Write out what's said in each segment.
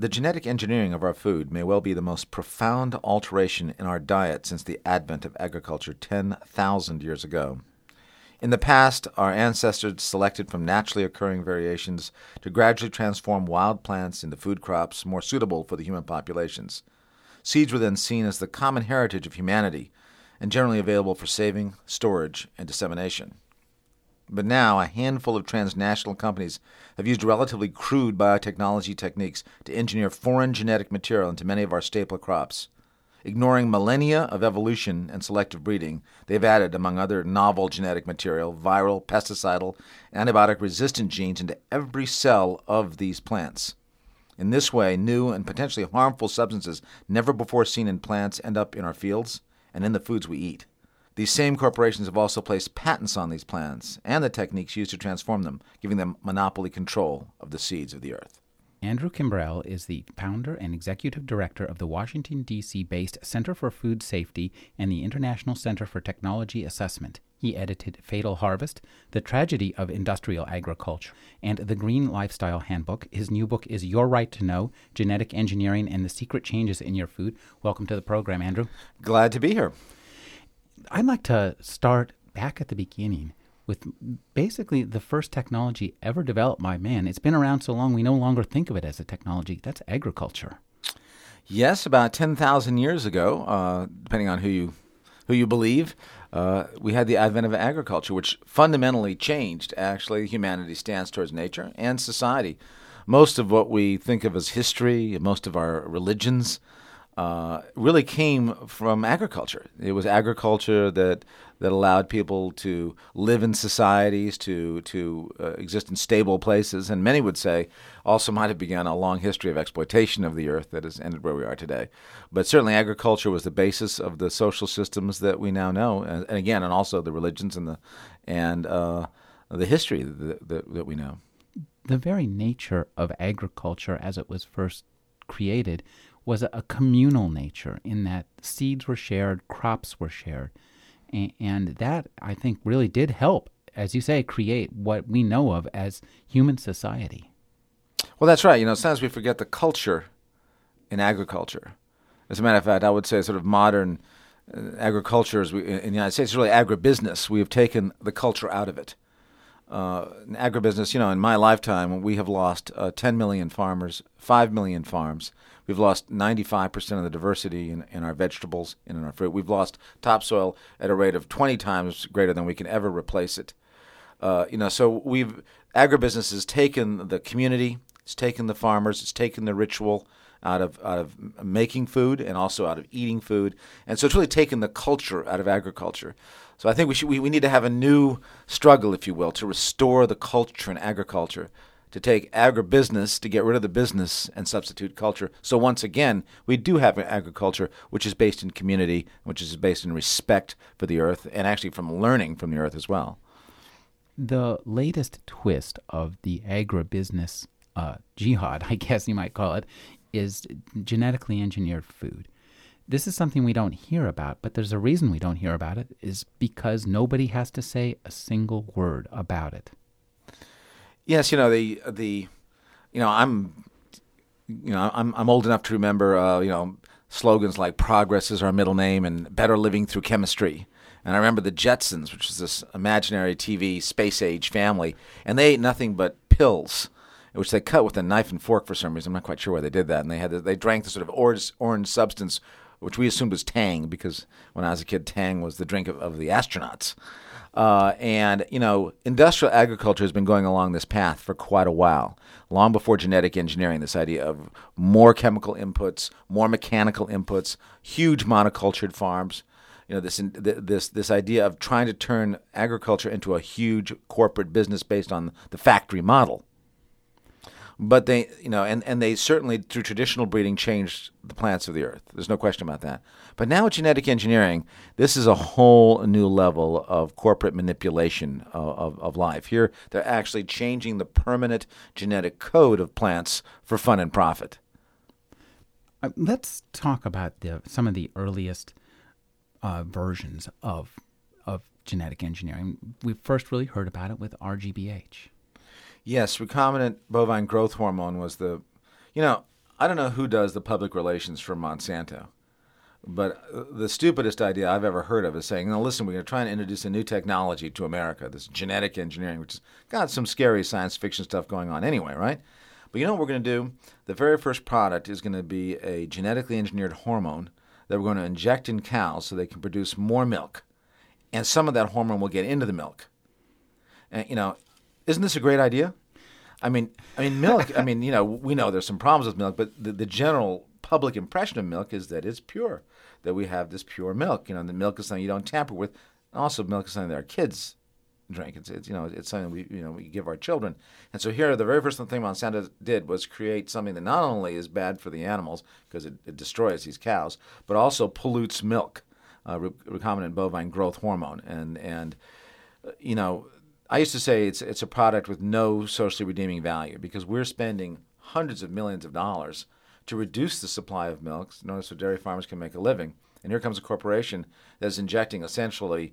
The genetic engineering of our food may well be the most profound alteration in our diet since the advent of agriculture 10,000 years ago. In the past, our ancestors selected from naturally occurring variations to gradually transform wild plants into food crops more suitable for the human populations. Seeds were then seen as the common heritage of humanity and generally available for saving, storage, and dissemination. But now, a handful of transnational companies have used relatively crude biotechnology techniques to engineer foreign genetic material into many of our staple crops. Ignoring millennia of evolution and selective breeding, they've added, among other novel genetic material, viral, pesticidal, antibiotic resistant genes into every cell of these plants. In this way, new and potentially harmful substances never before seen in plants end up in our fields and in the foods we eat. These same corporations have also placed patents on these plants and the techniques used to transform them, giving them monopoly control of the seeds of the earth. Andrew Kimbrell is the founder and executive director of the Washington, D.C. based Center for Food Safety and the International Center for Technology Assessment. He edited Fatal Harvest, The Tragedy of Industrial Agriculture, and The Green Lifestyle Handbook. His new book is Your Right to Know Genetic Engineering and the Secret Changes in Your Food. Welcome to the program, Andrew. Glad to be here. I'd like to start back at the beginning with basically the first technology ever developed by man. It's been around so long we no longer think of it as a technology. That's agriculture. Yes, about ten thousand years ago, uh, depending on who you who you believe, uh, we had the advent of agriculture, which fundamentally changed actually humanity's stance towards nature and society. Most of what we think of as history, most of our religions, uh, really came from agriculture. It was agriculture that that allowed people to live in societies, to to uh, exist in stable places, and many would say also might have begun a long history of exploitation of the earth that has ended where we are today. But certainly, agriculture was the basis of the social systems that we now know, and, and again, and also the religions and the and uh, the history that, that, that we know. The very nature of agriculture, as it was first created, was a, communal nature in that seeds were shared, crops were shared. And, and that, I think, really did help, as you say, create what we know of as human society. Well, that's right. You know, sometimes we forget the culture in agriculture. As a matter of fact, I would say sort of modern uh, agriculture is, in the United States is really agribusiness. We have taken the culture out of it. Uh, agribusiness, you know, in my lifetime, we have lost uh, 10 million farmers, 5 million farms. We've lost 95% of the diversity in, in our vegetables and in our fruit. We've lost topsoil at a rate of 20 times greater than we can ever replace it. Uh, you know, so we've agribusiness has taken the community, it's taken the farmers, it's taken the ritual out of out of making food and also out of eating food, and so it's really taken the culture out of agriculture. So I think we should we, we need to have a new struggle, if you will, to restore the culture in agriculture to take agribusiness to get rid of the business and substitute culture. So once again, we do have an agriculture which is based in community, which is based in respect for the earth, and actually from learning from the earth as well. The latest twist of the agribusiness uh, jihad, I guess you might call it, is genetically engineered food. This is something we don't hear about, but there's a reason we don't hear about it is because nobody has to say a single word about it. Yes, you know the the, you know I'm, you know I'm I'm old enough to remember uh, you know slogans like "Progress is our middle name" and "Better living through chemistry." And I remember the Jetsons, which is this imaginary TV space age family, and they ate nothing but pills, which they cut with a knife and fork for some reason. I'm not quite sure why they did that. And they had the, they drank the sort of orange orange substance, which we assumed was Tang because when I was a kid, Tang was the drink of, of the astronauts. Uh, and, you know, industrial agriculture has been going along this path for quite a while, long before genetic engineering, this idea of more chemical inputs, more mechanical inputs, huge monocultured farms. You know, this, this, this idea of trying to turn agriculture into a huge corporate business based on the factory model but they you know and, and they certainly through traditional breeding changed the plants of the earth. There's no question about that. But now with genetic engineering, this is a whole new level of corporate manipulation of, of, of life. Here, they're actually changing the permanent genetic code of plants for fun and profit. Uh, let's talk about the, some of the earliest uh, versions of of genetic engineering. We first really heard about it with RGBH. Yes, recombinant bovine growth hormone was the, you know, I don't know who does the public relations for Monsanto, but the stupidest idea I've ever heard of is saying, "No, listen, we're going to try and introduce a new technology to America, this genetic engineering, which has got some scary science fiction stuff going on anyway, right?" But you know what we're going to do? The very first product is going to be a genetically engineered hormone that we're going to inject in cows so they can produce more milk, and some of that hormone will get into the milk. And you know, isn't this a great idea? I mean, I mean, milk. I mean, you know, we know there's some problems with milk, but the, the general public impression of milk is that it's pure, that we have this pure milk. You know, the milk is something you don't tamper with. Also, milk is something that our kids drink. It's, it's you know, it's something we you know we give our children. And so here, the very first thing Monsanto did was create something that not only is bad for the animals because it, it destroys these cows, but also pollutes milk, uh, recombinant bovine growth hormone, and and uh, you know I used to say it's it's a product with no socially redeeming value because we're spending hundreds of millions of dollars to reduce the supply of milk in order so dairy farmers can make a living. And here comes a corporation that's injecting essentially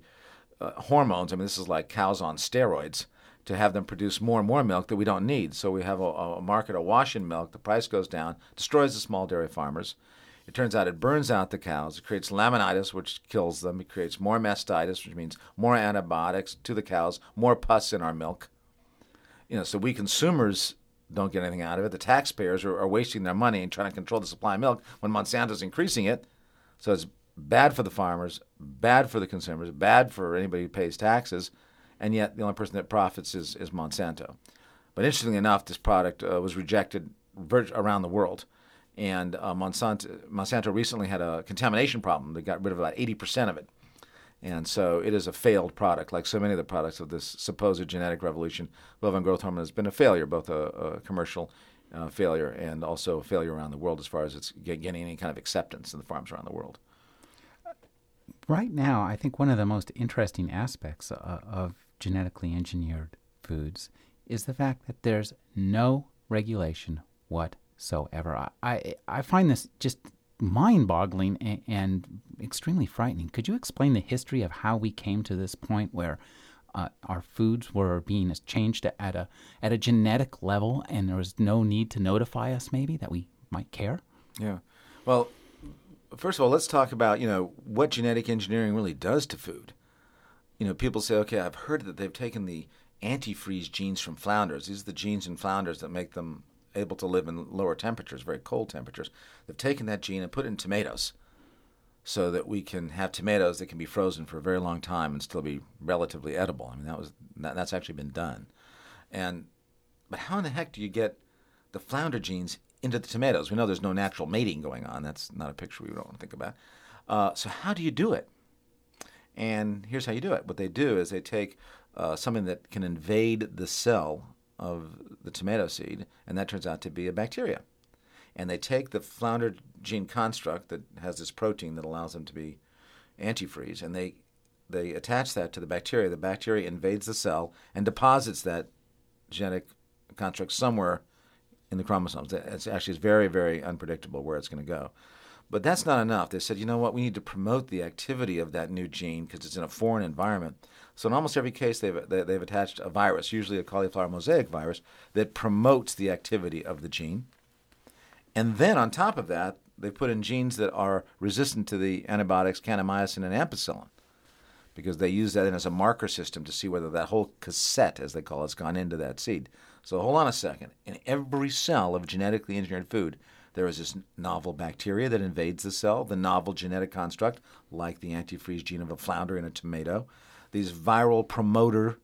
uh, hormones. I mean, this is like cows on steroids to have them produce more and more milk that we don't need. So we have a, a market awash in milk. The price goes down, destroys the small dairy farmers. It turns out it burns out the cows. It creates laminitis, which kills them. It creates more mastitis, which means more antibiotics to the cows, more pus in our milk. You know, so we consumers don't get anything out of it. The taxpayers are, are wasting their money and trying to control the supply of milk when Monsanto's increasing it. So it's bad for the farmers, bad for the consumers, bad for anybody who pays taxes, and yet the only person that profits is, is Monsanto. But interestingly enough, this product uh, was rejected around the world. And uh, Monsanto, Monsanto recently had a contamination problem. They got rid of about 80% of it. And so it is a failed product, like so many of the products of this supposed genetic revolution. Bovine growth hormone has been a failure, both a, a commercial uh, failure and also a failure around the world as far as it's getting any kind of acceptance in the farms around the world. Right now, I think one of the most interesting aspects uh, of genetically engineered foods is the fact that there's no regulation whatsoever whatsoever. I, I, I find this just mind boggling and, and, extremely frightening. Could you explain the history of how we came to this point where uh, our foods were being changed at a, at a genetic level and there was no need to notify us, maybe, that we might care? Yeah. Well, first of all, let's talk about, you know, what genetic engineering really does to food. You know, people say, okay, I've heard that they've taken the antifreeze genes from flounders. These are the genes in flounders that make them able to live in lower temperatures, very cold temperatures. They've taken that gene and put it in tomatoes so that we can have tomatoes that can be frozen for a very long time and still be relatively edible. I mean, that was that, that's actually been done. And but how in the heck do you get the flounder genes into the tomatoes? We know there's no natural mating going on. That's not a picture we don't want to think about. Uh, so how do you do it? And here's how you do it. What they do is they take uh, something that can invade the cell of the tomato seed, and that turns out to be a bacteria. And they take the flounder gene construct that has this protein that allows them to be antifreeze, and they they attach that to the bacteria. The bacteria invades the cell and deposits that genetic construct somewhere in the chromosomes. It's actually it's very very unpredictable where it's going to go. But that's not enough. They said, you know what, we need to promote the activity of that new gene because it's in a foreign environment. So in almost every case, they've they've attached a virus, usually a cauliflower mosaic virus, that promotes the activity of the gene. And then on top of that, they put in genes that are resistant to the antibiotics kanamycin and ampicillin, because they use that as a marker system to see whether that whole cassette, as they call it, has gone into that seed. So hold on a second. In every cell of genetically engineered food, there is this novel bacteria that invades the cell, the novel genetic construct, like the antifreeze gene of a flounder in a tomato these viral promoter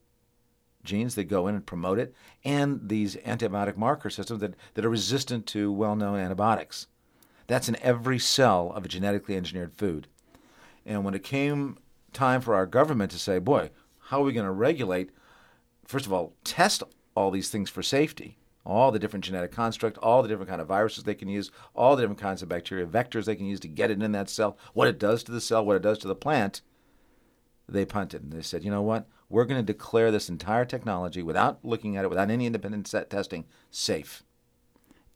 genes that go in and promote it, and these antibiotic marker systems that, that are resistant to well known antibiotics. That's in every cell of a genetically engineered food. And when it came time for our government to say, boy, how are we going to regulate, first of all, test all these things for safety? All the different genetic construct, all the different kind of viruses they can use, all the different kinds of bacteria vectors they can use to get it in that cell, what it does to the cell, what it does to the plant, they punted and they said, you know what? We're going to declare this entire technology without looking at it, without any independent set testing, safe.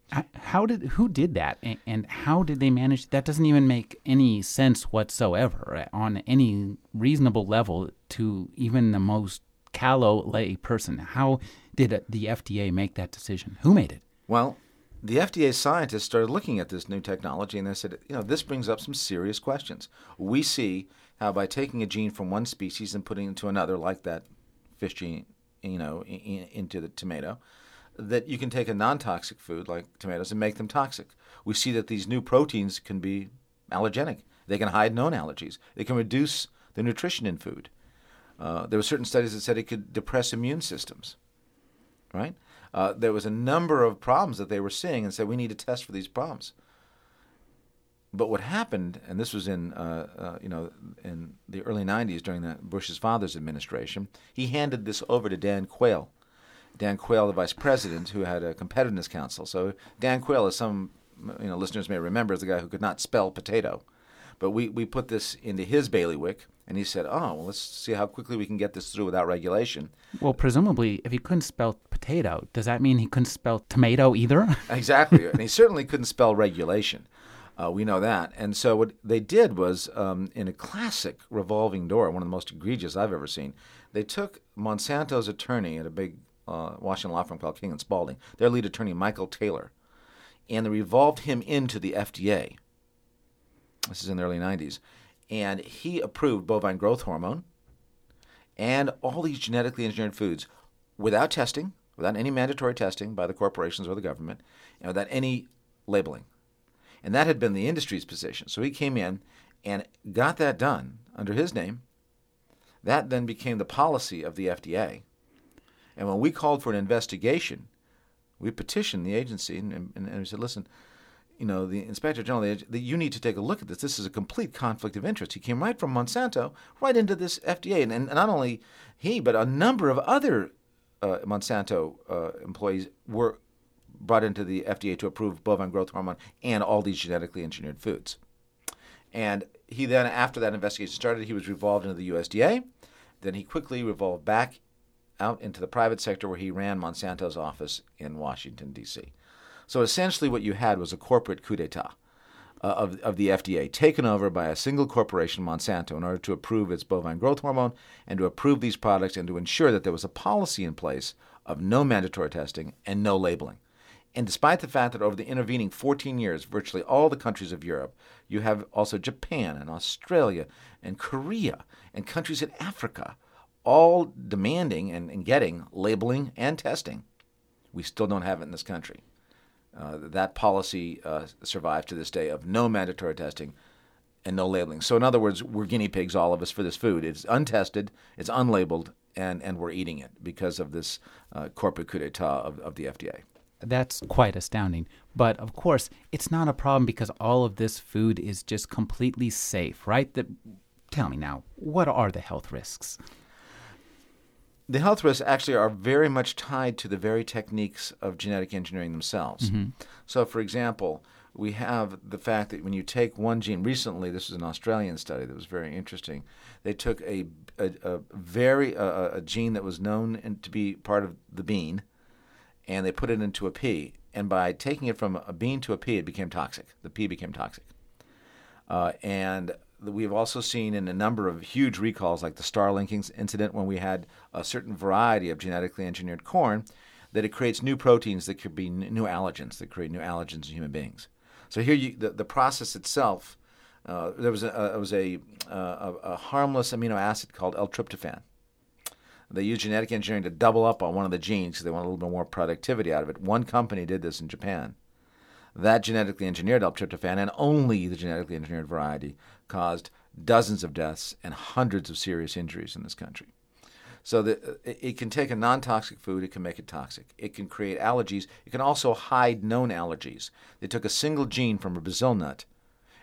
How did who did that, and how did they manage? That doesn't even make any sense whatsoever uh, on any reasonable level to even the most callow lay person. How did the FDA make that decision? Who made it? Well, the FDA scientists started looking at this new technology and they said, you know, this brings up some serious questions. We see how by taking a gene from one species and putting it into another, like that fish gene, you know, in, into the tomato, that you can take a non-toxic food like tomatoes and make them toxic. We see that these new proteins can be allergenic. They can hide known allergies. They can reduce the nutrition in food. Uh, there were certain studies that said it could depress immune systems. Right? Uh, there was a number of problems that they were seeing, and said we need to test for these problems. But what happened, and this was in uh, uh you know in the early '90s during the Bush's father's administration, he handed this over to Dan Quayle. Dan Quayle, the vice president, who had a competitiveness council. So Dan Quayle, as some you know listeners may remember, is the guy who could not spell potato. But we, we put this into his bailiwick, and he said, "Oh, well, let's see how quickly we can get this through without regulation." Well, presumably, if he couldn't spell potato, does that mean he couldn't spell tomato either? exactly, and he certainly couldn't spell regulation. Uh, we know that. And so what they did was, um, in a classic revolving door, one of the most egregious I've ever seen, they took Monsanto's attorney at a big uh, Washington law firm called King and Spalding, their lead attorney Michael Taylor, and they revolved him into the FDA. This is in the early 90s and he approved bovine growth hormone and all these genetically engineered foods without testing, without any mandatory testing by the corporations or the government, and without any labeling. And that had been the industry's position. So he came in and got that done under his name. That then became the policy of the FDA. And when we called for an investigation, we petitioned the agency and, and, and we said, listen, you know, the inspector general, that you need to take a look at this. This is a complete conflict of interest. He came right from Monsanto right into this FDA, and, and not only he, but a number of other uh, Monsanto uh, employees were brought into the FDA to approve bovine growth hormone and all these genetically engineered foods. And he then, after that investigation started, he was revolved into the USDA. Then he quickly revolved back out into the private sector where he ran Monsanto's office in Washington, D.C. So essentially, what you had was a corporate coup d'etat. Uh, of, of the FDA, taken over by a single corporation, Monsanto, in order to approve its bovine growth hormone and to approve these products and to ensure that there was a policy in place of no mandatory testing and no labeling. And despite the fact that over the intervening 14 years, virtually all the countries of Europe, you have also Japan and Australia and Korea and countries in Africa, all demanding and, and getting labeling and testing, we still don't have it in this country. Uh, that policy uh, survives to this day of no mandatory testing and no labeling. So, in other words, we're guinea pigs, all of us, for this food. It's untested, it's unlabeled, and, and we're eating it because of this uh, corporate coup d'etat of, of the FDA. That's quite astounding. But of course, it's not a problem because all of this food is just completely safe, right? That, tell me now, what are the health risks? The health risks actually are very much tied to the very techniques of genetic engineering themselves. Mm-hmm. So, for example, we have the fact that when you take one gene, recently, this was an Australian study that was very interesting. They took a, a, a very a, a, gene that was known to be part of the bean, and they put it into a pea. And by taking it from a bean to a pea, it became toxic. The pea became toxic. Uh, and we've also seen in a number of huge recalls, like the Starlink incident, when we had a certain variety of genetically engineered corn, that it creates new proteins that could be new allergens that create new allergens in human beings. So here, you, the, the process itself, uh, there was a, uh, was a, uh, a, a harmless amino acid called L-tryptophan. They used genetic engineering to double up on one of the genes because they want a little bit more productivity out of it. One company did this in Japan that genetically engineered L-tryptophan, and only the genetically engineered variety, caused dozens of deaths and hundreds of serious injuries in this country. So it can take a non-toxic food, it can make it toxic. It can create allergies. It can also hide known allergies. They took a single gene from a Brazil nut,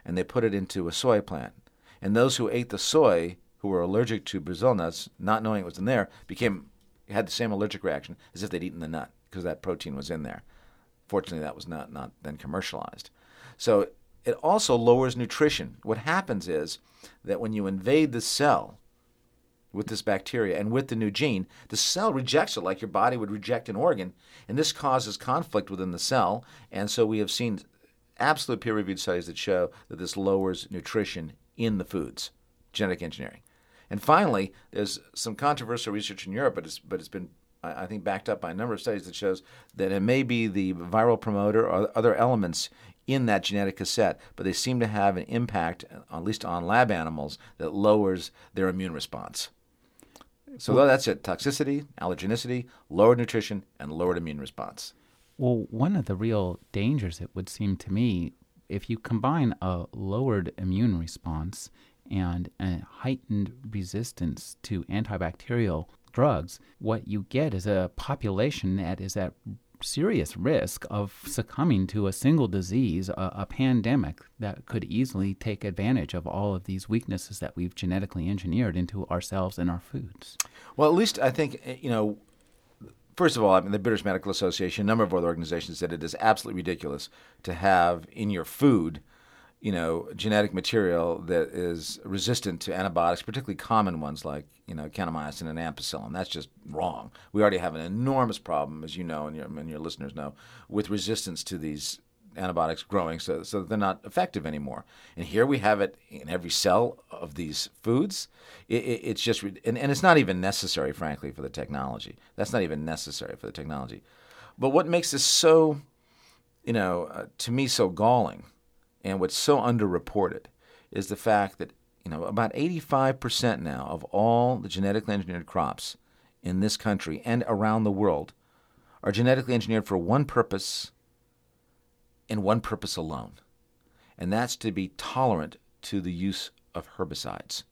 and they put it into a soy plant. And those who ate the soy, who were allergic to Brazil nuts, not knowing it was in there, became had the same allergic reaction as if they'd eaten the nut because that protein was in there. Fortunately, that was not, not then commercialized. So it also lowers nutrition. What happens is that when you invade the cell with this bacteria and with the new gene, the cell rejects it like your body would reject an organ, and this causes conflict within the cell. And so we have seen absolute peer reviewed studies that show that this lowers nutrition in the foods, genetic engineering. And finally, there's some controversial research in Europe, but it's, but it's been, I think, backed up by a number of studies that shows that it may be the viral promoter or other elements in that genetic cassette, but they seem to have an impact, at least on lab animals, that lowers their immune response. So well, that's it toxicity, allergenicity, lowered nutrition, and lowered immune response. Well, one of the real dangers, it would seem to me, if you combine a lowered immune response and a heightened resistance to antibacterial drugs, what you get is a population that is at serious risk of succumbing to a single disease, a, a, pandemic that could easily take advantage of all of these weaknesses that we've genetically engineered into ourselves and our foods. Well, at least I think, eh, you know, first of all, I mean, the British Medical Association, a number of other organizations said it is absolutely ridiculous to have in your food you know, genetic material that is resistant to antibiotics, particularly common ones like, you know, kanamycin and ampicillin. That's just wrong. We already have an enormous problem, as you know and your, and your listeners know, with resistance to these antibiotics growing so, so they're not effective anymore. And here we have it in every cell of these foods. It, it, it's just, and, and it's not even necessary, frankly, for the technology. That's not even necessary for the technology. But what makes this so, you know, uh, to me so galling and what's so underreported is the fact that you know about 85% now of all the genetically engineered crops in this country and around the world are genetically engineered for one purpose and one purpose alone. And that's to be tolerant to the use of herbicides.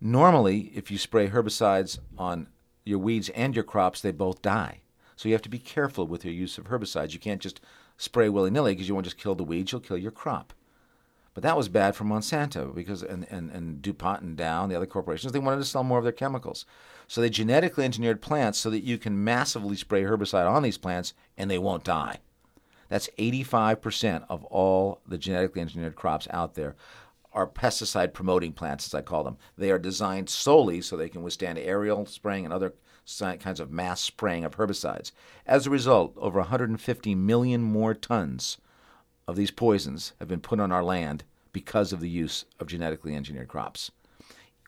Normally, if you spray herbicides on your weeds and your crops, they both die. So you have to be careful with your use of herbicides. You can't just spray willy nilly because you won't just kill the weeds, you'll kill your crop. But that was bad for Monsanto because and, and, and DuPont and Dow and the other corporations, they wanted to sell more of their chemicals. So they genetically engineered plants so that you can massively spray herbicide on these plants and they won't die. That's 85% of all the genetically engineered crops out there are pesticide promoting plants, as I call them. They are designed solely so they can withstand aerial spraying and other kinds of mass spraying of herbicides. As a result, over 150 million more tons of these poisons have been put on our land because of the use of genetically engineered crops.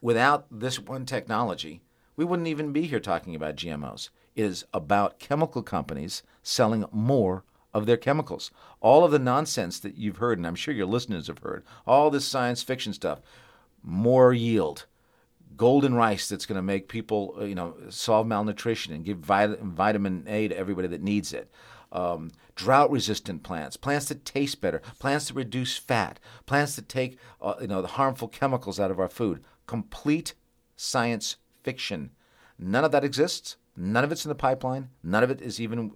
Without this one technology, we wouldn't even be here talking about GMOs. It is about chemical companies selling more of their chemicals. All of the nonsense that you've heard, and I'm sure your listeners have heard, all this science fiction stuff, more yield, golden rice that's going to make people, uh, you know, solve malnutrition and give vitamin A to everybody that needs it. Um, drought resistant plants, plants that taste better, plants that reduce fat, plants that take, uh, you know, the harmful chemicals out of our food. Complete science fiction. None of that exists. None of it's in the pipeline. None of it is even,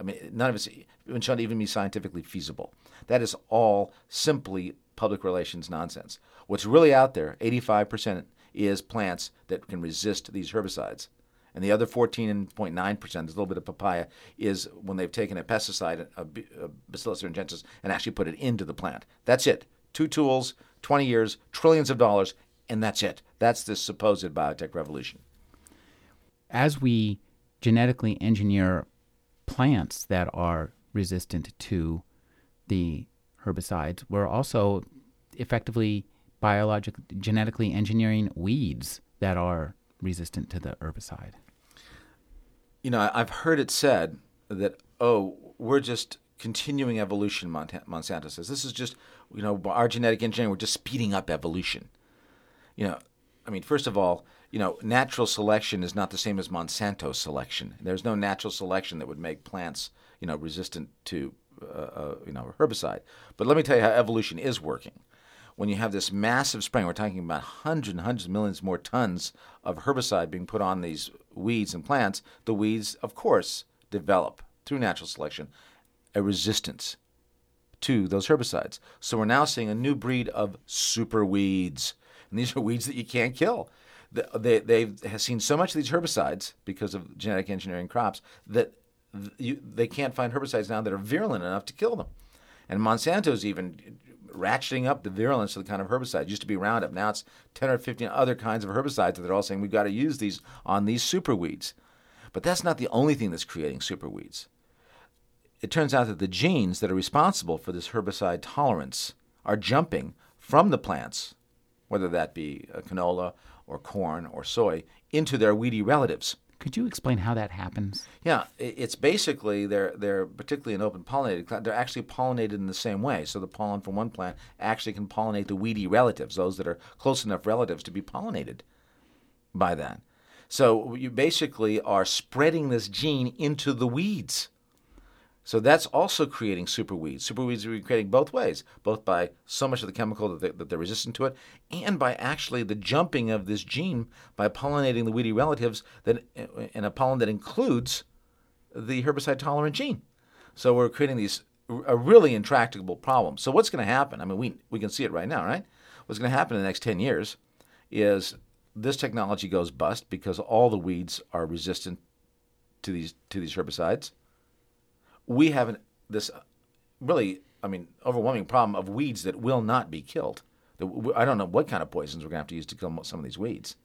I mean, none of it's even shown to even be scientifically feasible. That is all simply public relations nonsense. What's really out there, 85% is plants that can resist these herbicides. And the other 14.9%, there's a little bit of papaya, is when they've taken a pesticide, a, Bacillus thuringiensis, and actually put it into the plant. That's it. Two tools, 20 years, trillions of dollars, and that's it. That's this supposed biotech revolution. As we genetically engineer plants that are resistant to the herbicides, we're also effectively biologically, genetically engineering weeds that are resistant to the herbicide. You know, I've heard it said that, oh, we're just continuing evolution, Monsanto says. This is just, you know, our genetic engineering, we're just speeding up evolution. You know, I mean, first of all, you know, natural selection is not the same as Monsanto selection. There's no natural selection that would make plants, you know, resistant to, uh, uh, you know, herbicide. But let me tell you how evolution is working when you have this massive spraying, we're talking about hundreds and hundreds of millions more tons of herbicide being put on these weeds and plants, the weeds, of course, develop through natural selection a resistance to those herbicides. So we're now seeing a new breed of super weeds. And these are weeds that you can't kill. They, they've seen so much of these herbicides because of genetic engineering crops that you, they can't find herbicides now that are virulent enough to kill them. And Monsanto's even ratcheting up the virulence of the kind of herbicide. It used to be Roundup. Now it's 10 or 15 other kinds of herbicides that they're all saying we've got to use these on these superweeds. But that's not the only thing that's creating superweeds. It turns out that the genes that are responsible for this herbicide tolerance are jumping from the plants, whether that be uh, canola or corn or soy, into their weedy relatives. Could you explain how that happens? Yeah, it's basically they're they're particularly in open pollinated. They're actually pollinated in the same way. So the pollen from one plant actually can pollinate the weedy relatives, those that are close enough relatives to be pollinated by that. So you basically are spreading this gene into the weeds. So that's also creating superweeds. Superweeds are creating both ways, both by so much of the chemical that, they, that they're resistant to it, and by actually the jumping of this gene by pollinating the weedy relatives that in a pollen that includes the herbicide tolerant gene. So we're creating these a really intractable problem. So what's going to happen? I mean, we we can see it right now, right? What's going to happen in the next 10 years is this technology goes bust because all the weeds are resistant to these to these herbicides we have an, this uh, really, I mean, overwhelming problem of weeds that will not be killed. I don't know what kind of poisons we're going to have to use to kill some of these weeds,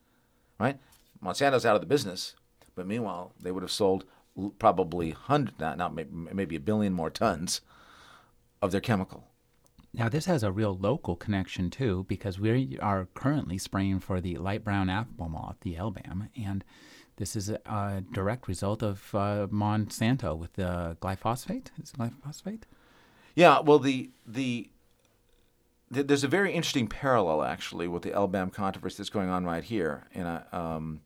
right? Monsanto's out of the business, but meanwhile, they would have sold probably hundred, not, not maybe a billion more tons of their chemical. Now, this has a real local connection too, because we are currently spraying for the light brown apple moth, the LBAM, and this is a, a direct result of uh, Monsanto with the glyphosate. Is glyphosate? Yeah. Well, the the there's a very interesting parallel actually with the LBAM controversy that's going on right here, and I, um,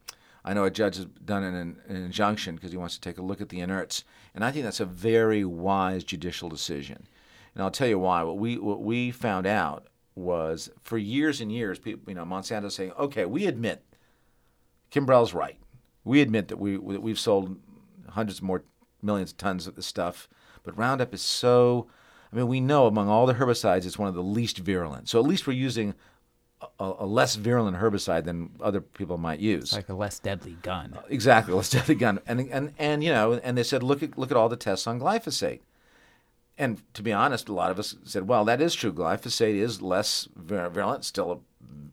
I know a judge has done an, an injunction because he wants to take a look at the inerts, and I think that's a very wise judicial decision. And I'll tell you why. What we what we found out was for years and years, people, you know, Monsanto saying, okay, we admit Kimbrell's right we admit that we that we've sold hundreds more millions of tons of this stuff, but Roundup is so. I mean, we know among all the herbicides, it's one of the least virulent. So at least we're using a, a less virulent herbicide than other people might use. Like a less deadly gun. Uh, exactly, less deadly gun. And and and you know, and they said, look at look at all the tests on glyphosate. And to be honest, a lot of us said, well, that is true. Glyphosate is less virulent, still a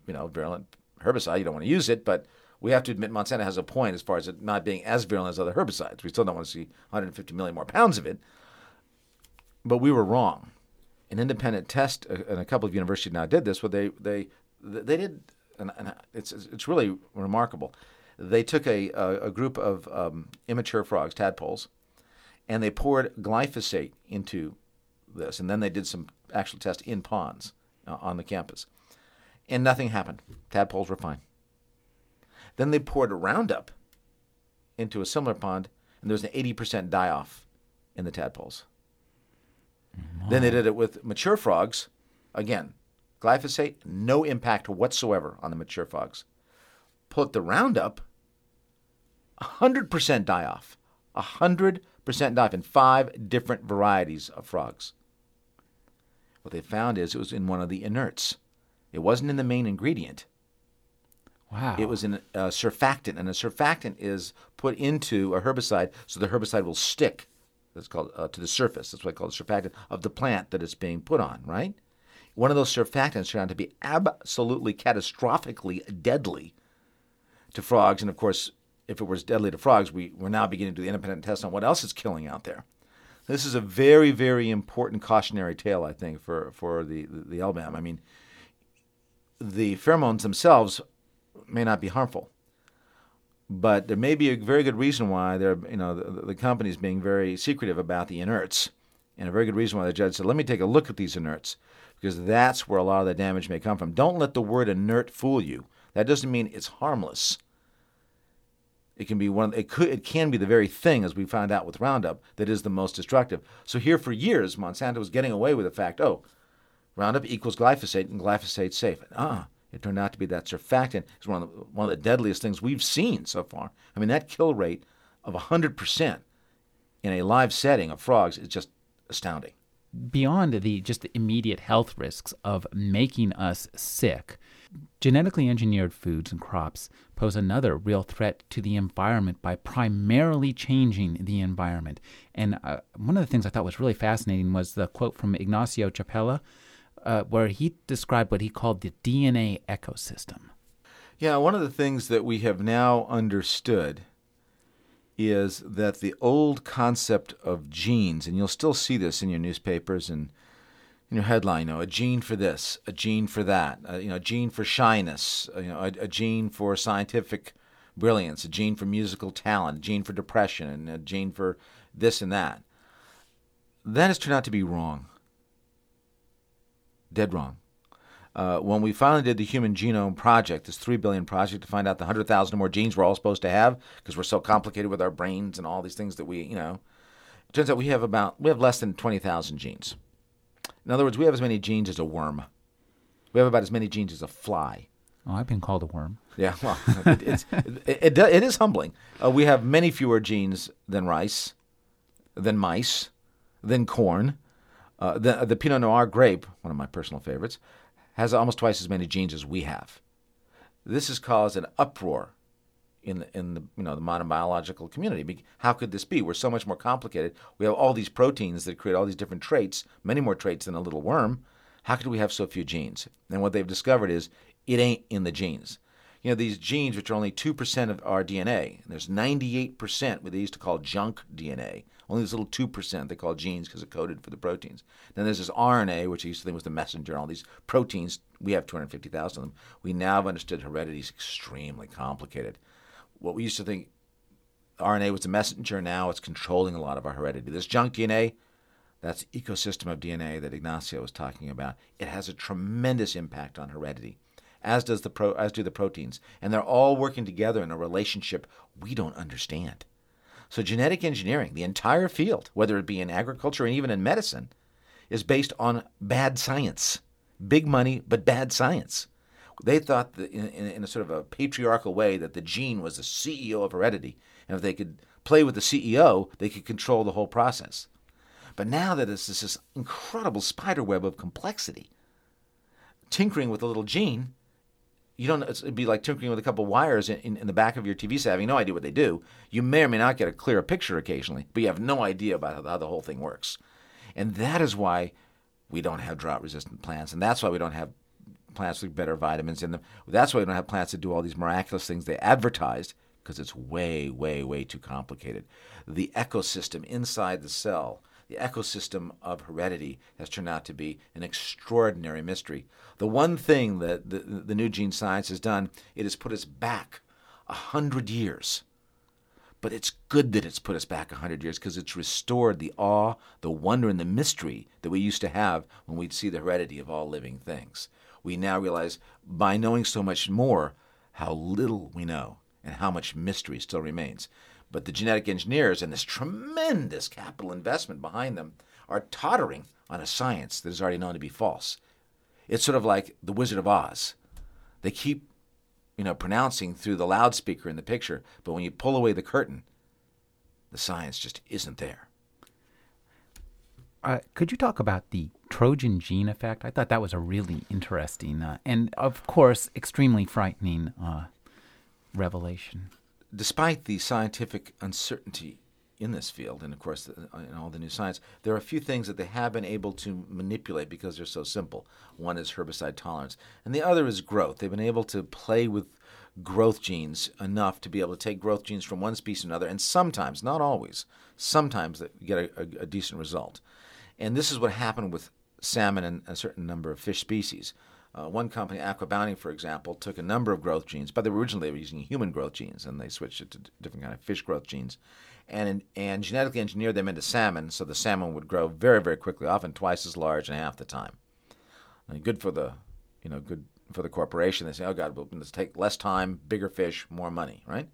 you know virulent herbicide. You don't want to use it, but we have to admit Monsanto has a point as far as it not being as virulent as other herbicides. We still don't want to see 150 million more pounds of it. But we were wrong. An independent test, uh, and a couple of universities now did this, where they they they did, and, it's it's really remarkable. They took a a, a group of um, immature frogs, tadpoles, and they poured glyphosate into this, and then they did some actual tests in ponds uh, on the campus, and nothing happened. Tadpoles were fine. Then they poured Roundup into a similar pond, and there was an 80% die off in the tadpoles. Wow. Then they did it with mature frogs. Again, glyphosate, no impact whatsoever on the mature frogs. Put the Roundup, 100% die off. 100% die off in five different varieties of frogs. What they found is it was in one of the inerts. It wasn't in the main ingredient. Wow. It was in a surfactant, and a surfactant is put into a herbicide so the herbicide will stick. That's called uh, to the surface. That's why I call it surfactant of the plant that it's being put on. Right. One of those surfactants turned out to be absolutely catastrophically deadly to frogs, and of course, if it was deadly to frogs, we, we're now beginning to do the independent test on what else is killing out there. This is a very, very important cautionary tale, I think, for, for the, the, the LBAM. I mean, the pheromones themselves may not be harmful. But there may be a very good reason why they're, you know, the, the company is being very secretive about the inerts, and a very good reason why the judge said, "Let me take a look at these inerts," because that's where a lot of the damage may come from. Don't let the word inert fool you. That doesn't mean it's harmless. It can be one. It could. It can be the very thing, as we found out with Roundup, that is the most destructive. So here, for years, Monsanto was getting away with the fact, oh, Roundup equals glyphosate, and glyphosate's safe. Ah, it turned out to be that surfactant is one of the, one of the deadliest things we've seen so far. I mean, that kill rate of 100% in a live setting of frogs is just astounding. Beyond the just the immediate health risks of making us sick, genetically engineered foods and crops pose another real threat to the environment by primarily changing the environment. And uh, one of the things I thought was really fascinating was the quote from Ignacio Chapela, uh, where he described what he called the DNA ecosystem. Yeah, one of the things that we have now understood is that the old concept of genes, and you'll still see this in your newspapers and in your headline, you know, a gene for this, a gene for that, uh, you know, a gene for shyness, uh, you know, a, a, gene for scientific brilliance, a gene for musical talent, a gene for depression, and a gene for this and that. That has turned out to be wrong. Dead wrong. Uh, when we finally did the Human Genome Project, this three billion project to find out the hundred thousand or more genes we're all supposed to have because we're so complicated with our brains and all these things that we, you know, it turns out we have about we have less than twenty thousand genes. In other words, we have as many genes as a worm. We have about as many genes as a fly. Oh, I've been called a worm. Yeah, well, it, it's, it, it, it is humbling. Uh, we have many fewer genes than rice, than mice, than corn. Uh, the, the Pinot Noir grape, one of my personal favorites, has almost twice as many genes as we have. This has caused an uproar in the, in the you know the modern biological community. How could this be? We're so much more complicated. We have all these proteins that create all these different traits, many more traits than a little worm. How could we have so few genes? And what they've discovered is it ain't in the genes. You know, these genes, which are only 2% of our DNA, and there's 98% what they used to call junk DNA. Only this little 2% they call genes because it coded for the proteins. Then there's this RNA, which I used to think was the messenger, and all these proteins. We have 250,000 of them. We now have understood heredity is extremely complicated what we used to think RNA was the messenger, now it's controlling a lot of our heredity. This junk DNA, that's ecosystem of DNA that Ignacio was talking about. It has a tremendous impact on heredity, as does the pro, as do the proteins, and they're all working together in a relationship we don't understand. So genetic engineering, the entire field, whether it be in agriculture and even in medicine, is based on bad science. Big money, but bad science. They thought in, in, in, a sort of a patriarchal way that the gene was the CEO of heredity, and if they could play with the CEO, they could control the whole process. But now that it's this incredible spider web of complexity, tinkering with a little gene, you don't. It'd be like tinkering with a couple wires in, in, in, the back of your TV set, having no idea what they do. You may or may not get a clear picture occasionally, but you have no idea about how, how the whole thing works. And that is why we don't have drought-resistant plants, and that's why we don't have plants with better vitamins in them. That's why we don't have plants that do all these miraculous things they advertised because it's way, way, way too complicated. The ecosystem inside the cell, the ecosystem of heredity, has turned out to be an extraordinary mystery. The one thing that the, the new gene science has done, it has put us back a hundred years. But it's good that it's put us back a hundred years because it's restored the awe, the wonder, and the mystery that we used to have when we'd see the heredity of all living things we now realize by knowing so much more how little we know and how much mystery still remains. But the genetic engineers and this tremendous capital investment behind them are tottering on a science that is already known to be false. It's sort of like the Wizard of Oz. They keep, you know, pronouncing through the loudspeaker in the picture, but when you pull away the curtain, the science just isn't there. Uh, could you talk about the Trojan gene effect? I thought that was a really interesting uh, and, of course, extremely frightening uh, revelation. Despite the scientific uncertainty in this field, and of course, uh, in all the new science, there are a few things that they have been able to manipulate because they're so simple. One is herbicide tolerance, and the other is growth. They've been able to play with growth genes enough to be able to take growth genes from one species to another, and sometimes, not always, sometimes get a, a, a decent result. And this is what happened with salmon and a certain number of fish species. Uh, one company, AquaBounty, for example, took a number of growth genes, but they were originally they were using human growth genes, and they switched it to different kind of fish growth genes, and and genetically engineered them into salmon, so the salmon would grow very very quickly, often twice as large in half the time. Good for the, you know, good for the corporation. They say, oh God, let's take less time, bigger fish, more money, right?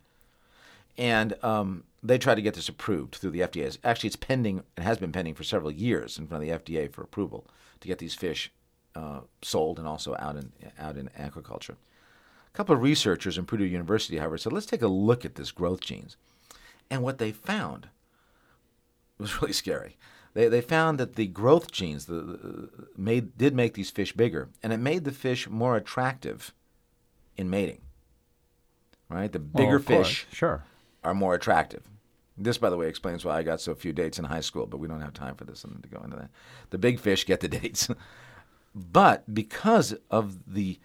And um, they tried to get this approved through the FDA. Actually, it's pending and has been pending for several years in front of the FDA for approval to get these fish uh, sold and also out in out in aquaculture. A couple of researchers in Purdue University, however, said, let's take a look at this growth genes. And what they found was really scary. They, they found that the growth genes the, the, made, did make these fish bigger, and it made the fish more attractive in mating. Right? The bigger of course, fish Sure. are more attractive. This, by the way, explains why I got so few dates in high school, but we don't have time for this and to go into that. The big fish get the dates. But because of the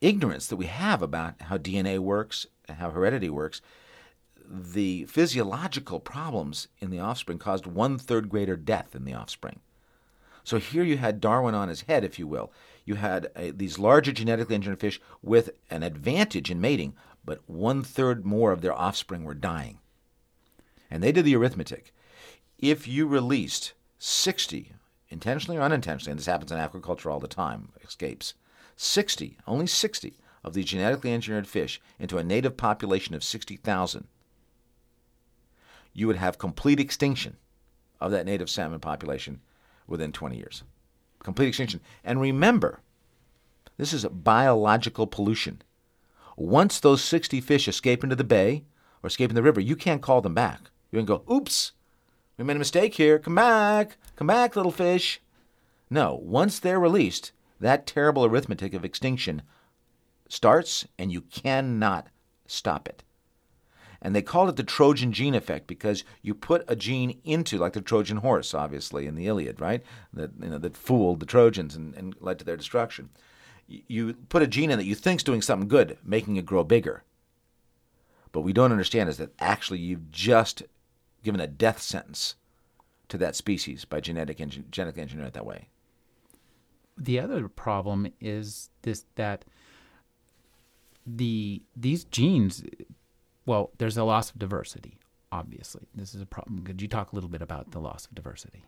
ignorance that we have about how DNA works, how heredity works, the physiological problems in the offspring caused one third greater death in the offspring. So here you had Darwin on his head, if you will. You had uh, these larger genetically engineered fish with an advantage in mating, but one third more of their offspring were dying. And they did the arithmetic. If you released 60, intentionally or unintentionally, and this happens in aquaculture all the time, escapes, 60, only 60 of these genetically engineered fish into a native population of 60,000, you would have complete extinction of that native salmon population within 20 years. Complete extinction. And remember, this is biological pollution. Once those 60 fish escape into the bay or escape in the river, you can't call them back. You can go, oops, we made a mistake here. Come back. Come back, little fish. No, once they're released, that terrible arithmetic of extinction starts and you cannot stop it. And they called it the Trojan gene effect because you put a gene into, like the Trojan horse, obviously, in the Iliad, right? That, you know, that fooled the Trojans and, and led to their destruction. You put a gene in that you think's doing something good, making it grow bigger. But we don't understand is that actually you've just given a death sentence to that species by genetic engin- genetically engineering it that way. the other problem is this that the these genes well there's a loss of diversity obviously this is a problem could you talk a little bit about the loss of diversity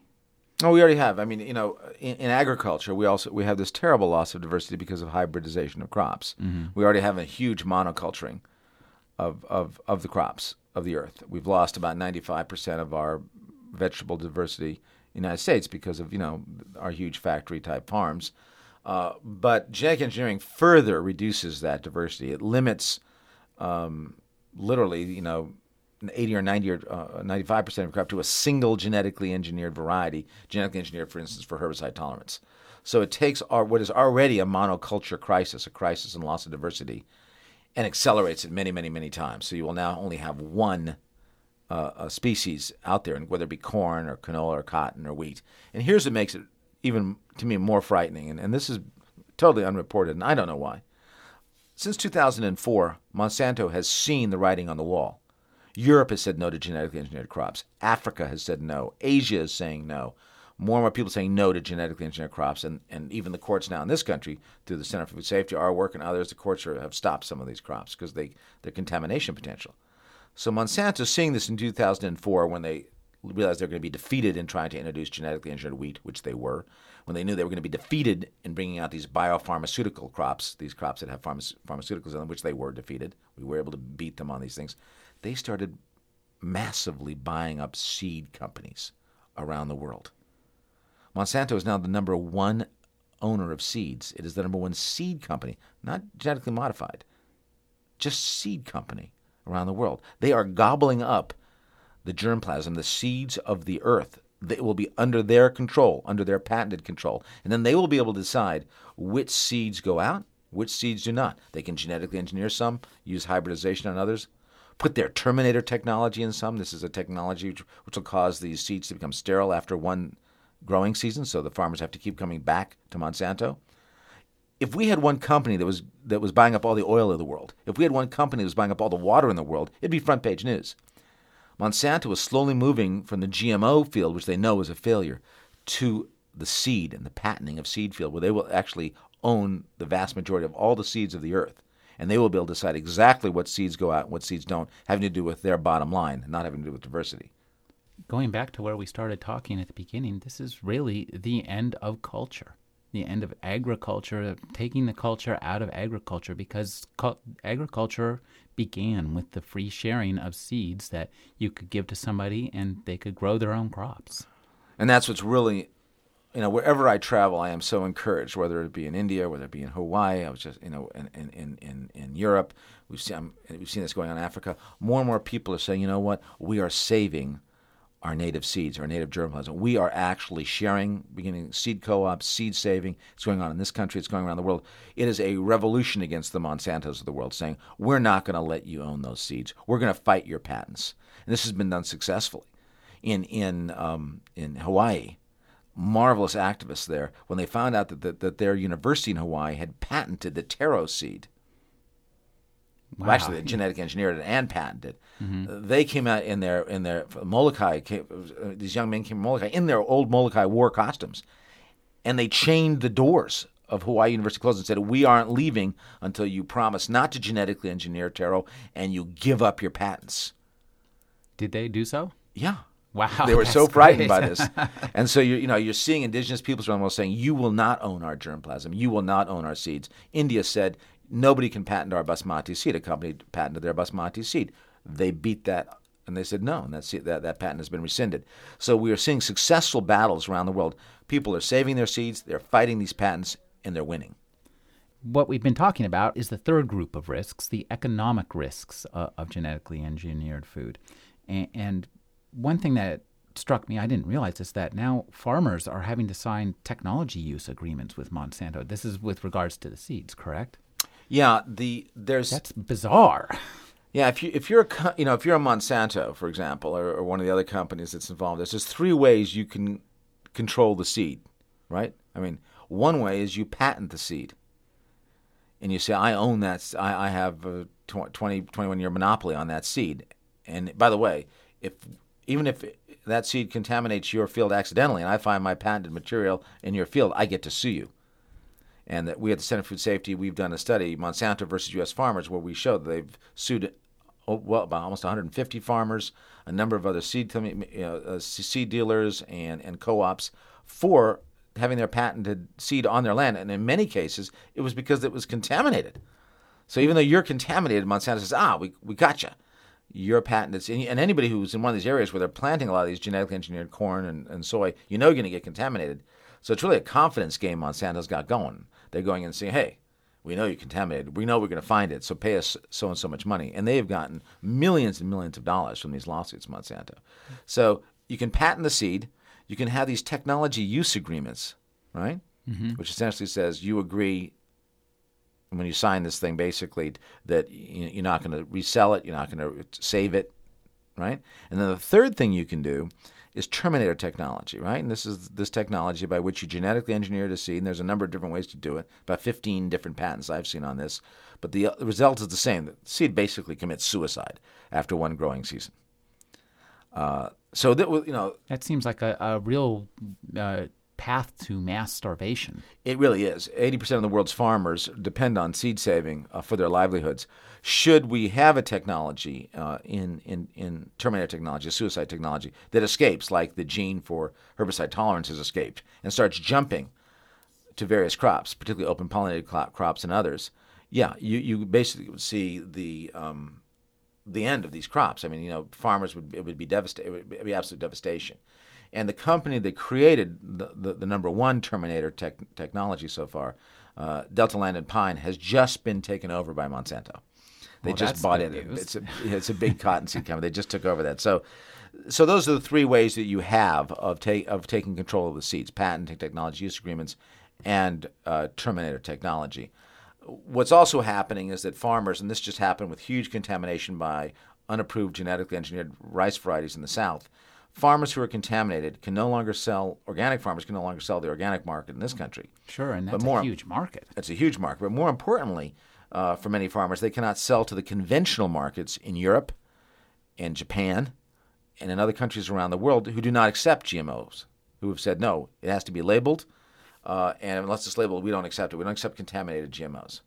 Oh, we already have. I mean, you know, in, in agriculture, we also we have this terrible loss of diversity because of hybridization of crops. Mm-hmm. We already have a huge monoculturing of, of, of the crops of the earth. We've lost about ninety five percent of our vegetable diversity in the United States because of you know our huge factory type farms. Uh, but genetic engineering further reduces that diversity. It limits um, literally, you know, 80 or 90 or uh, 95 percent of crop to a single genetically engineered variety, genetically engineered, for instance, for herbicide tolerance. So it takes our, what is already a monoculture crisis, a crisis in loss of diversity, and accelerates it many, many, many times. So you will now only have one uh, species out there, and whether it be corn or canola or cotton or wheat. And here's what makes it even to me more frightening, and, and this is totally unreported, and I don't know why. Since 2004, Monsanto has seen the writing on the wall. Europe has said no to genetically engineered crops. Africa has said no. Asia is saying no. More and more people saying no to genetically engineered crops, and, and even the courts now in this country, through the Center for Food Safety, our work and others, the courts are, have stopped some of these crops because they their contamination potential. So Monsanto, seeing this in 2004, when they realized they're going to be defeated in trying to introduce genetically engineered wheat, which they were, when they knew they were going to be defeated in bringing out these biopharmaceutical crops, these crops that have pharma- pharmaceuticals in them, which they were defeated. We were able to beat them on these things. They started massively buying up seed companies around the world. Monsanto is now the number one owner of seeds. It is the number one seed company, not genetically modified, just seed company around the world. They are gobbling up the germplasm, the seeds of the earth. They will be under their control, under their patented control. And then they will be able to decide which seeds go out, which seeds do not. They can genetically engineer some, use hybridization on others, put their Terminator technology in some. This is a technology which, which will cause these seeds to become sterile after one growing season, so the farmers have to keep coming back to Monsanto. If we had one company that was that was buying up all the oil of the world, if we had one company that was buying up all the water in the world, it'd be front page news. Monsanto is slowly moving from the GMO field, which they know is a failure, to the seed and the patenting of seed field, where they will actually own the vast majority of all the seeds of the earth. And they will be able to decide exactly what seeds go out and what seeds don't, having to do with their bottom line, not having to do with diversity. Going back to where we started talking at the beginning this is really the end of culture the end of agriculture taking the culture out of agriculture because agriculture began with the free sharing of seeds that you could give to somebody and they could grow their own crops. And that's what's really, you know, wherever I travel, I am so encouraged, whether it be in India, whether it be in Hawaii, I was just, you know, in, in, in, in, Europe, we've seen, we've seen this going on in Africa. More and more people are saying, you know what, we are saving our native seeds, our native germplasm. We are actually sharing, beginning seed co-ops, seed saving. It's going on in this country. It's going around the world. It is a revolution against the Monsantos of the world, saying we're not going to let you own those seeds. We're going to fight your patents. And this has been done successfully in in um, in Hawaii. Marvelous activists there when they found out that, that, that their university in Hawaii had patented the taro seed. Wow. Well, actually, they genetic engineered it and patented. Mm-hmm. They came out in their in their Molokai. Came, uh, these young men came from Molokai in their old Molokai war costumes, and they chained the doors of Hawaii University closed and said, "We aren't leaving until you promise not to genetically engineer taro and you give up your patents." Did they do so? Yeah. Wow, they were so frightened by this, and so you you know you're seeing indigenous peoples around the world saying, "You will not own our germplasm. You will not own our seeds." India said, "Nobody can patent our basmati seed." A company patented their basmati seed. They beat that, and they said no, and that's, that that patent has been rescinded. So we are seeing successful battles around the world. People are saving their seeds. They're fighting these patents, and they're winning. What we've been talking about is the third group of risks, the economic risks uh, of genetically engineered food, and, and one thing that struck me, I didn't realize this, that now farmers are having to sign technology use agreements with Monsanto. This is with regards to the seeds, correct? Yeah, the there's that's bizarre. Yeah, if you if you're a you know if you're a Monsanto, for example, or, or one of the other companies that's involved, there's just three ways you can control the seed, right? I mean, one way is you patent the seed, and you say, I own that. I, I have a 20, 21 year monopoly on that seed. And by the way, if even if that seed contaminates your field accidentally, and I find my patented material in your field, I get to sue you. And that we at the Center for Food Safety, we've done a study, Monsanto versus U.S. farmers, where we show that they've sued oh, well about almost 150 farmers, a number of other seed you know, uh, seed dealers and and co-ops for having their patented seed on their land. And in many cases, it was because it was contaminated. So even though you're contaminated, Monsanto says, "Ah, we we got you." your patent is, and anybody who's in one of these areas where they're planting a lot of these genetically engineered corn and, and soy, you know you're going to get contaminated. So it's really a confidence game Monsanto's got going. They're going in and saying, hey, we know you're contaminated. We know we're going to find it, so pay us so and so much money. And they have gotten millions and millions of dollars from these lawsuits, Monsanto. So you can patent the seed. You can have these technology use agreements, right? Mm-hmm. Which essentially says you agree when you sign this thing, basically that you're not going to resell it, you're not going to save it, right? And then the third thing you can do is terminator technology, right? And this is this technology by which you genetically engineer the seed, and there's a number of different ways to do it. About 15 different patents I've seen on this, but the, the result is the same. The seed basically commits suicide after one growing season. Uh, so that you know that seems like a, a real uh, path to mass starvation. It really is. 80% of the world's farmers depend on seed saving uh, for their livelihoods. Should we have a technology uh, in, in, in terminator technology, suicide technology, that escapes, like the gene for herbicide tolerance has escaped, and starts jumping to various crops, particularly open pollinated crops and others, yeah, you, you basically would see the. Um, the end of these crops. I mean, you know, farmers would it would be devastate. It would be absolute devastation. And the company that created the, the, the number one Terminator tech, technology so far, uh, Delta Land and Pine, has just been taken over by Monsanto. They well, just bought it. It's a, it's a big cottonseed company. They just took over that. So, so those are the three ways that you have of, ta- of taking control of the seeds: patenting, technology use agreements, and uh, Terminator technology. What's also happening is that farmers, and this just happened with huge contamination by unapproved genetically engineered rice varieties in the South farmers who are contaminated can no longer sell organic farmers can no longer sell the organic market in this country. Sure, and that's more, a huge market. It's a huge market, but more importantly, uh, for many farmers, they cannot sell to the conventional markets in Europe, and Japan, and in other countries around the world who do not accept GMOs, who have said no, it has to be labeled, uh, and unless it's labeled, we don't accept it. We don't accept contaminated GMOs.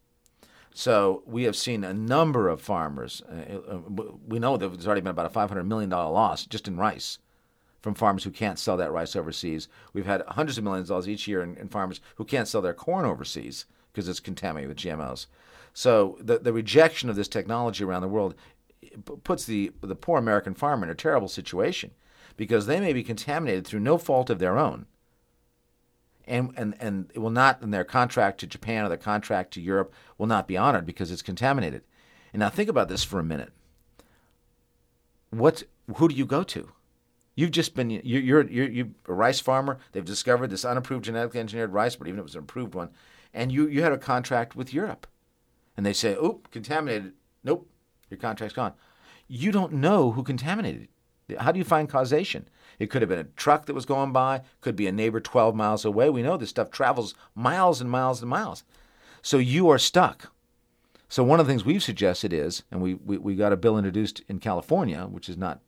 So we have seen a number of farmers. Uh, uh we know that there's already been about a $500 million loss just in rice from farmers who can't sell that rice overseas. We've had hundreds of millions of dollars each year in, in farmers who can't sell their corn overseas because it's contaminated with GMOs. So the, the rejection of this technology around the world puts the, the poor American farmer in a terrible situation because they may be contaminated through no fault of their own. And, and, and it will not, in their contract to Japan or their contract to Europe, will not be honored because it's contaminated. And now think about this for a minute. What, who do you go to? You've just been you're you're, you're, you're a rice farmer. They've discovered this unapproved genetically engineered rice, but even if it was an approved one, and you you had a contract with Europe, and they say, "Oop, contaminated." Nope, your contract's gone. You don't know who contaminated it. How do you find causation? It could have been a truck that was going by, could be a neighbor 12 miles away. We know this stuff travels miles and miles and miles. So you are stuck. So one of the things we've suggested is, and we, we, we got a bill introduced in California, which is not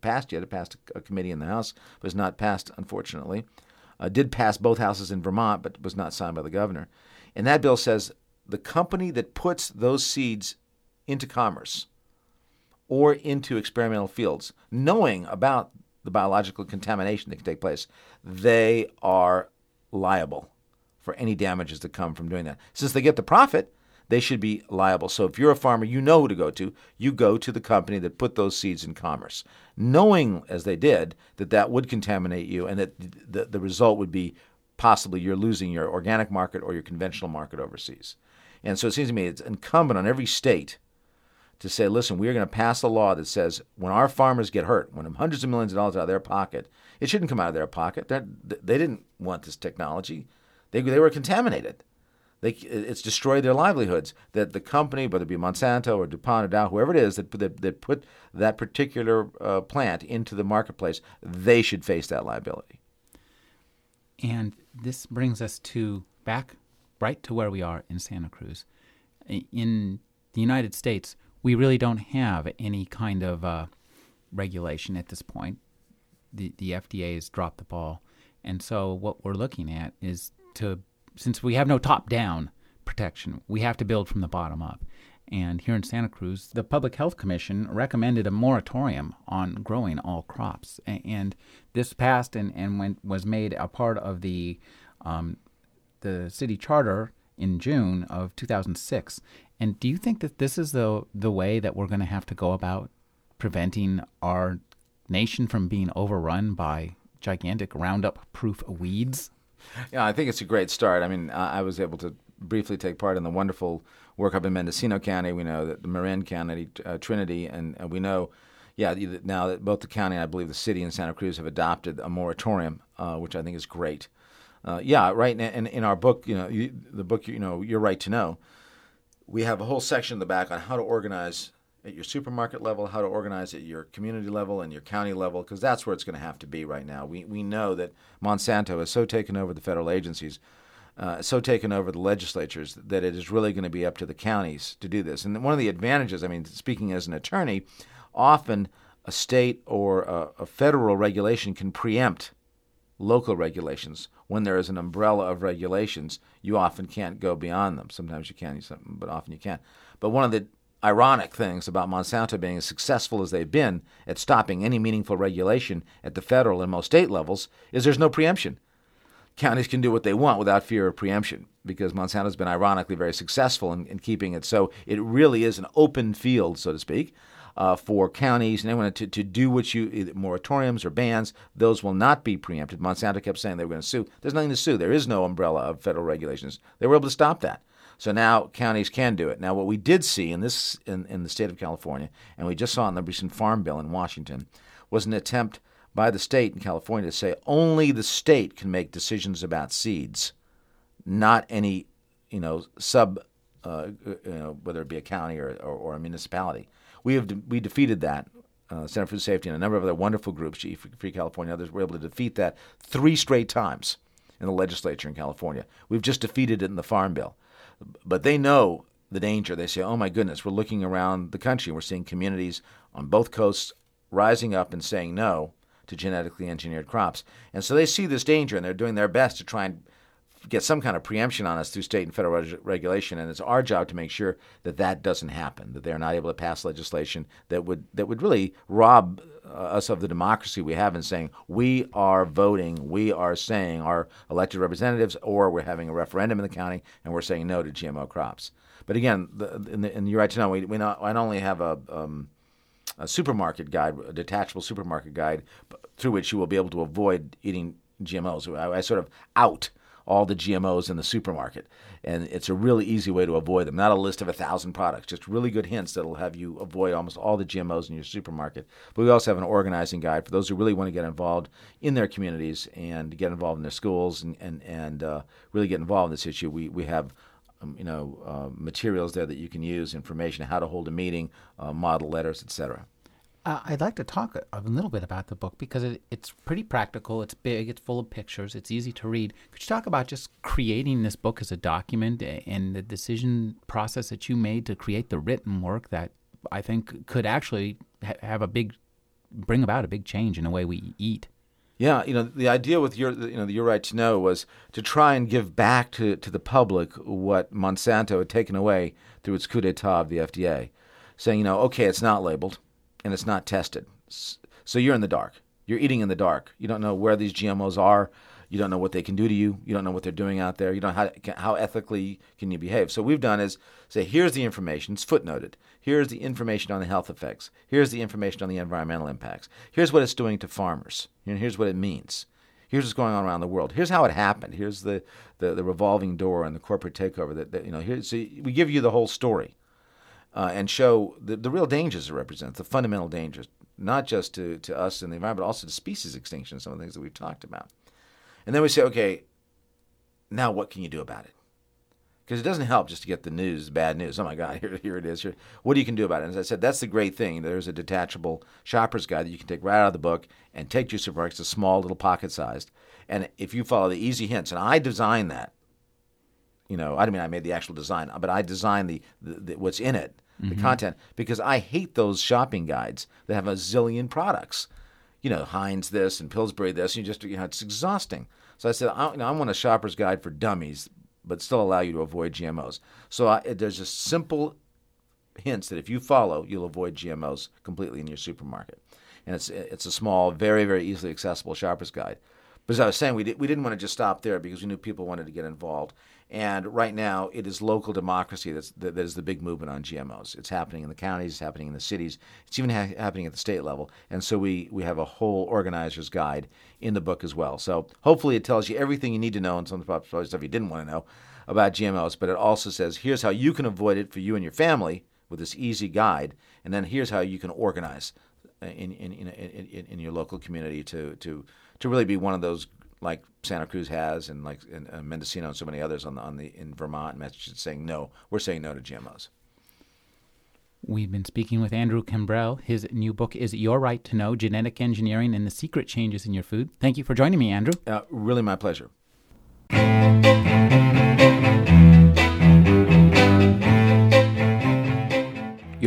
passed yet. It passed a committee in the House, but it's not passed, unfortunately. Uh, did pass both houses in Vermont, but was not signed by the governor. And that bill says the company that puts those seeds into commerce or into experimental fields, knowing about the biological contamination that can take place, they are liable for any damages that come from doing that. Since they get the profit, they should be liable. So if you're a farmer, you know who to go to. You go to the company that put those seeds in commerce, knowing, as they did, that that would contaminate you and that the, the result would be possibly you're losing your organic market or your conventional market overseas. And so it seems to me it's incumbent on every state to say, listen, we are going to pass a law that says when our farmers get hurt, when hundreds of millions of dollars out of their pocket, it shouldn't come out of their pocket. They're, they did not want this technology. They, they were contaminated. They, it's destroyed their livelihoods. That the company, whether it be Monsanto or DuPont or Dow, whoever it is that, that, that put that particular uh, plant into the marketplace, they should face that liability. And this brings us to back right to where we are in Santa Cruz. In the United States, we really don't have any kind of uh, regulation at this point. The the FDA has dropped the ball, and so what we're looking at is to since we have no top down protection, we have to build from the bottom up. And here in Santa Cruz, the Public Health Commission recommended a moratorium on growing all crops. And this passed and, and went, was made a part of the, um, the city charter in June of 2006. And do you think that this is the the way that we're going to have to go about preventing our nation from being overrun by gigantic Roundup proof weeds? Yeah, I think it's a great start. I mean, I was able to briefly take part in the wonderful work up in Mendocino County. We know that the Marin County, uh, Trinity, and, and, we know, yeah, now that both the county and I believe the city and Santa Cruz have adopted a moratorium, uh, which I think is great. Uh, yeah, right. And in, in our book, you know, you, the book, you know, your right to know we have a whole section in the back on how to organize at your supermarket level, how to organize at your community level and your county level, because that's where it's going to have to be right now. We, we know that Monsanto has so taken over the federal agencies, uh, so taken over the legislatures, that it is really going to be up to the counties to do this. And one of the advantages, I mean, speaking as an attorney, often a state or a, a federal regulation can preempt local regulations. When there is an umbrella of regulations, you often can't go beyond them. Sometimes you can, but often you can't. But one of the ironic things about Monsanto being as successful as they've been at stopping any meaningful regulation at the federal and most state levels is there's no preemption. Counties can do what they want without fear of preemption because Monsanto's been ironically very successful in, in keeping it so it really is an open field, so to speak, uh, for counties and anyone to, to do what you moratoriums or bans. Those will not be preempted. Monsanto kept saying they were going to sue. There's nothing to sue. There is no umbrella of federal regulations. They were able to stop that. So now counties can do it. Now, what we did see in this in, in the state of California, and we just saw in the recent farm bill in Washington, was an attempt by the state in California to say only the state can make decisions about seeds, not any, you know, sub, uh, you know, whether it be a county or, or, or a municipality. We have de- we defeated that. Uh, Center for Food Safety and a number of other wonderful groups, Free California, others were able to defeat that three straight times in the legislature in California. We've just defeated it in the Farm Bill. But they know the danger. They say, oh my goodness, we're looking around the country. We're seeing communities on both coasts rising up and saying no to genetically engineered crops. And so they see this danger and they're doing their best to try and get some kind of preemption on us through state and federal reg- regulation, and it's our job to make sure that that doesn't happen. That they're not able to pass legislation that would that would really rob uh, us of the democracy we have in saying we are voting, we are saying our elected representatives, or we're having a referendum in the county and we're saying no to GMO crops. But again, the, and, the, and, your right to know we, we not, not only have a um, a supermarket guide, a detachable supermarket guide, through which you will be able to avoid eating GMOs. I, I sort of out all the GMOs in the supermarket. And it's a really easy way to avoid them. Not a list of a thousand products, just really good hints that'll have you avoid almost all the GMOs in your supermarket. But we also have an organizing guide for those who really want to get involved in their communities and get involved in their schools and, and, and uh, really get involved in this issue. We, we have um, you know, uh, materials there that you can use, information, how to hold a meeting, uh, model letters, etc. Uh, I'd like to talk a, a, little bit about the book because it, it's pretty practical. It's big. It's full of pictures. It's easy to read. Could you talk about just creating this book as a document and the decision process that you made to create the written work that I think could actually ha- have a big, bring about a big change in the way we eat? Yeah, you know, the idea with your, you know, the your right to know was to try and give back to, to the public what Monsanto had taken away through its coup d'état of the FDA, saying, you know, okay, it's not labeled and it's not tested. So you're in the dark. You're eating in the dark. You don't know where these GMOs are. You don't know what they can do to you. You don't know what they're doing out there. You don't know how, how ethically can you behave. So what we've done is say, here's the information. It's footnoted. Here's the information on the health effects. Here's the information on the environmental impacts. Here's what it's doing to farmers. Here's what it means. Here's what's going on around the world. Here's how it happened. Here's the, the, the revolving door and the corporate takeover. That, that you know. Here, so we give you the whole story uh, and show the, the real dangers it represents, the fundamental dangers, not just to, to us and the environment, but also to species extinction, some of the things that we've talked about. And then we say, okay, now what can you do about it? Because it doesn't help just to get the news, bad news. Oh my God, here, here it is. Here. What do you can do about it? And as I said, that's the great thing. There's a detachable shopper's guide that you can take right out of the book and take to your supermarket. It's a small, little pocket sized. And if you follow the easy hints, and I designed that you know, I don't mean I made the actual design, but I designed the, the, the what's in it, the mm-hmm. content, because I hate those shopping guides that have a zillion products. You know, Heinz this and Pillsbury this, and you just you know it's exhausting. So I said, I, you know, I want a shopper's guide for dummies, but still allow you to avoid GMOs. So I, there's just simple hints that if you follow, you'll avoid GMOs completely in your supermarket. And it's it's a small, very very easily accessible shopper's guide. But as I was saying, we, did, we didn't want to just stop there because we knew people wanted to get involved. And right now, it is local democracy that's, that, that is the big movement on GMOs. It's happening in the counties, it's happening in the cities, it's even ha- happening at the state level. And so we, we have a whole organizer's guide in the book as well. So hopefully, it tells you everything you need to know and some stuff you didn't want to know about GMOs. But it also says here's how you can avoid it for you and your family with this easy guide. And then here's how you can organize in, in, in, in, in your local community to, to to really be one of those like Santa Cruz has and like in, uh, Mendocino and so many others on the, on the in Vermont and Massachusetts saying no, we're saying no to GMOs. We've been speaking with Andrew Kimbrell. His new book is Your Right to Know Genetic Engineering and the Secret Changes in Your Food. Thank you for joining me, Andrew. Uh, really, my pleasure.